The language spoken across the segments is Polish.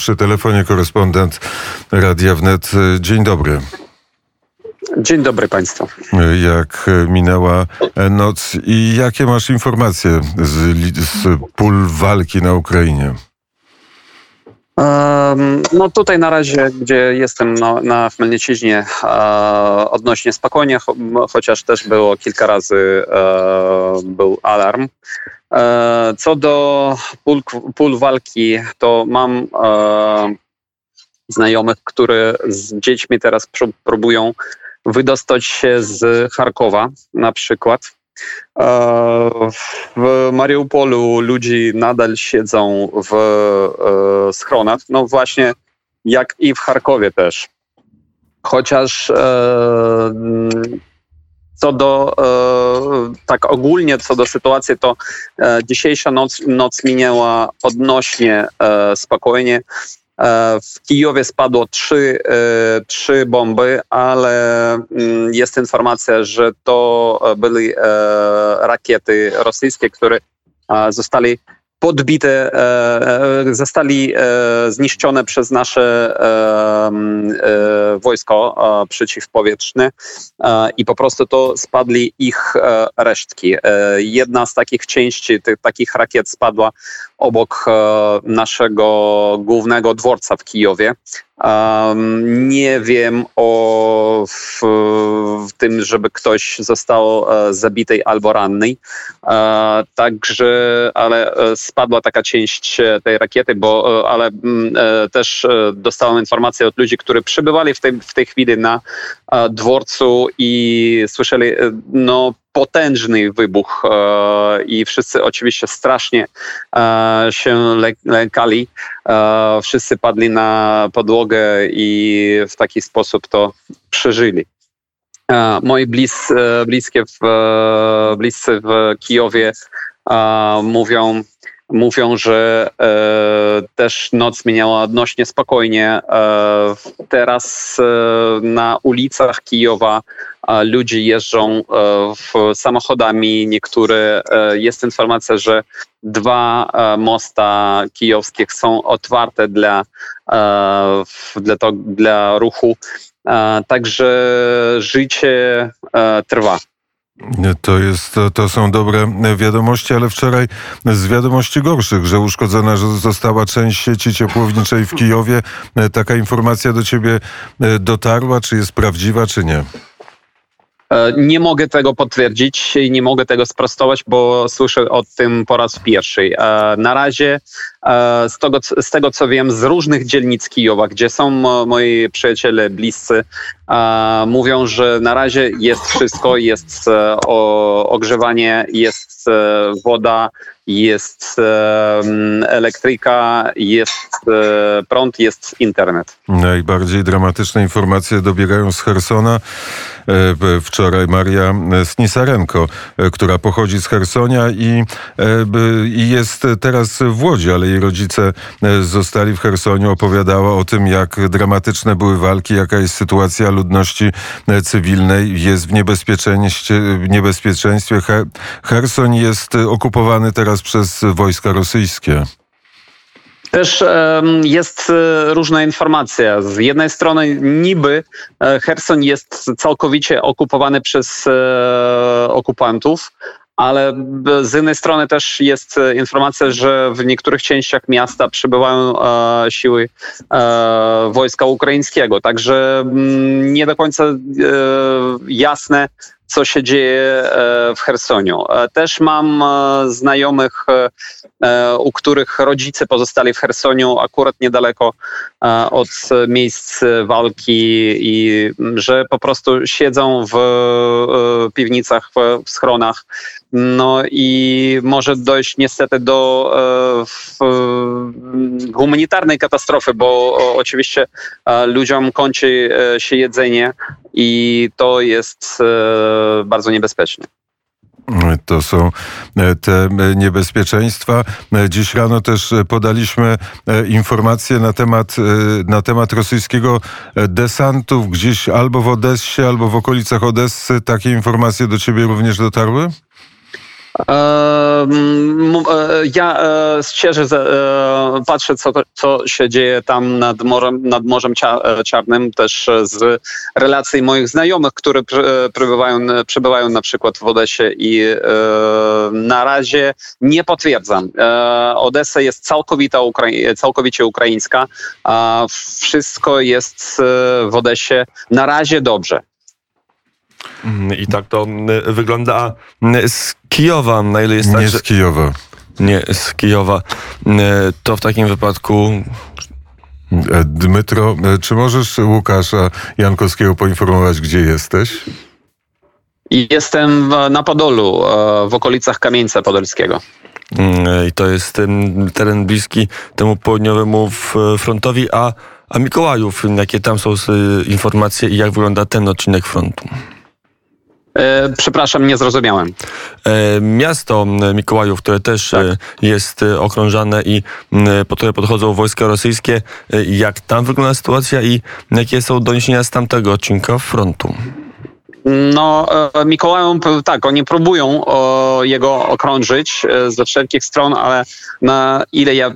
Przy telefonie korespondent Radia Wnet. Dzień dobry. Dzień dobry Państwu. Jak minęła noc i jakie masz informacje z, z pól walki na Ukrainie? No tutaj na razie, gdzie jestem na, na Chmelniczyźnie, odnośnie spokojnie, chociaż też było kilka razy był alarm. E, co do pól, pól walki, to mam e, znajomych, które z dziećmi teraz próbują wydostać się z Charkowa na przykład. E, w Mariupolu ludzie nadal siedzą w schronach, no właśnie jak i w Charkowie też. Chociaż co do e, tak ogólnie, co do sytuacji, to e, dzisiejsza noc, noc minęła odnośnie e, spokojnie. W Kijowie spadło trzy, trzy bomby, ale mm, jest informacja, że to były rakiety rosyjskie, które zostali podbite, e, e, zostali e, zniszczone przez nasze wojsko przeciwpowietrzne i po prostu to spadli ich resztki. Jedna z takich części, tych, takich rakiet spadła obok naszego głównego dworca w Kijowie. Nie wiem o w, w tym, żeby ktoś został e, zabity albo ranny. Także, ale e, spadła taka część e, tej rakiety, bo ale mm, też dostałem informację od ludzi, którzy przybywali w tej, w tej chwili na dworcu i słyszeli no, potężny wybuch e, i wszyscy oczywiście strasznie e, się lękali. E, wszyscy padli na podłogę i w taki sposób to przeżyli. Moi blis, bliskie w, bliscy w Kijowie mówią, mówią, że e, też noc minęła odnośnie spokojnie. E, teraz e, na ulicach Kijowa ludzie jeżdżą w samochodami. Niektóre jest informacja, że dwa mosta kijowskich są otwarte dla, dla, to, dla ruchu. Także życie trwa. To, jest, to, są dobre wiadomości, ale wczoraj z wiadomości gorszych, że uszkodzona została część sieci ciepłowniczej w Kijowie. Taka informacja do ciebie dotarła, czy jest prawdziwa, czy nie? E, nie mogę tego potwierdzić i nie mogę tego sprostować, bo słyszę o tym po raz pierwszy. E, na razie z tego, z tego co wiem, z różnych dzielnic Kijowa, gdzie są moi przyjaciele bliscy, mówią, że na razie jest wszystko, jest ogrzewanie, jest woda, jest elektryka, jest prąd, jest internet. Najbardziej dramatyczne informacje dobiegają z Hersona. E, wczoraj Maria Snisarenko, e, która pochodzi z Hersonia i, e, i jest teraz w Łodzi, ale jej rodzice zostali w Hersoniu, opowiadała o tym, jak dramatyczne były walki, jaka jest sytuacja ludności cywilnej, jest w niebezpieczeństwie. Niebezpieczeństwie. Herson jest okupowany teraz przez wojska rosyjskie. Też jest e, różna informacja. Z jednej strony niby e, Herson jest całkowicie okupowany przez e, okupantów, ale z jednej strony też jest informacja, że w niektórych częściach miasta przybywają siły wojska ukraińskiego. Także mm, nie do końca jasne, co się dzieje e, w Chersoniu. E, też mam e, znajomych, u których rodzice pozostali w Chersoniu, akurat niedaleko od miejsc walki i że po prostu siedzą w piwnicach, w schronach. No i może dojść niestety do humanitarnej katastrofy, bo oczywiście ludziom kończy się jedzenie i to jest bardzo niebezpieczne. To są e, te niebezpieczeństwa. E, dziś rano też podaliśmy e, informacje na temat, na temat rosyjskiego desantu gdzieś albo w Odessie, albo w okolicach Odessy. Takie informacje do ciebie również dotarły? E, Ja e, za- e, patrzę, co, co się dzieje tam nad Morzem, nad Morzem Czarnym, też z relacji moich znajomych, które pr- przebywają, przebywają na przykład w Odesie i na razie nie potwierdzam. Odessa jest całkowita całkowicie ukraińska, a wszystko jest w Odesie na razie dobrze. Mm, I tak to mm, wygląda A, mm, z Kijowa, na ile jest tak, Nie że... z Kijowa. Nie, z Kijowa. To w takim wypadku E, Dmytro, e, czy możesz Łukasza Jankowskiego poinformować, gdzie jesteś? Jestem na Podolu, e, w okolicach Kamieńca Podolskiego. i to jest teren bliski temu południowemu frontowi, a, a Mikołajów, jakie tam są informacje i jak wygląda ten odcinek frontu? E, Przepraszam, nie zrozumiałem. E, Miasto Mikołajów, które też Tak. e, jest e, okrążane i po które podchodzą wojska rosyjskie, jak tam wygląda sytuacja i jakie są doniesienia z tamtego odcinka frontu? No, e, Mikołajom, p- tak, oni próbują jego okrążyć e, ze wszelkich stron, ale na ile ja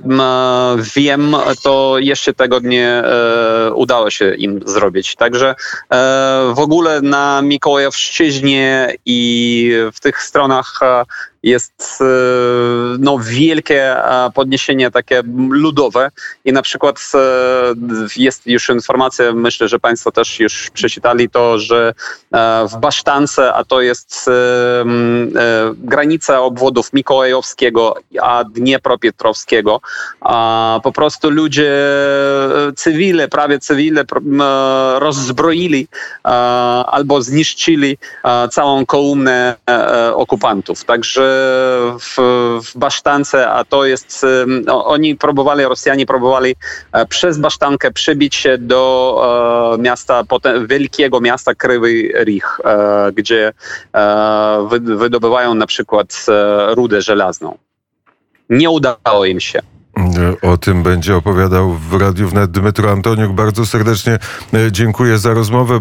wiem, to jeszcze tego nie e, udało się im zrobić. Także w ogóle na Mikołajowszczyźnie i w tych stronach jest e, no, wielkie podniesienie takie ludowe i na przykład e, jest już informacja, myślę, że Państwo też już przeczytali to, że e, w Basztance, a to jest granica obwodów Mikołajowskiego a Dniepropietrowskiego, po prostu ludzie cywile, prawie cywile rozzbroili albo zniszczyli całą kolumnę okupantów. Także w, w Basztance, a to jest, no, oni próbowali, Rosjanie próbowali e, przez Basztankę przebić się do e, miasta, potem, wielkiego miasta Krywy Rich, e, gdzie wy, wydobywają na przykład rudę żelazną. Nie udało im się. O tym będzie opowiadał w Radiu Wnet Dmytro Antoniuk. Bardzo serdecznie dziękuję za rozmowę.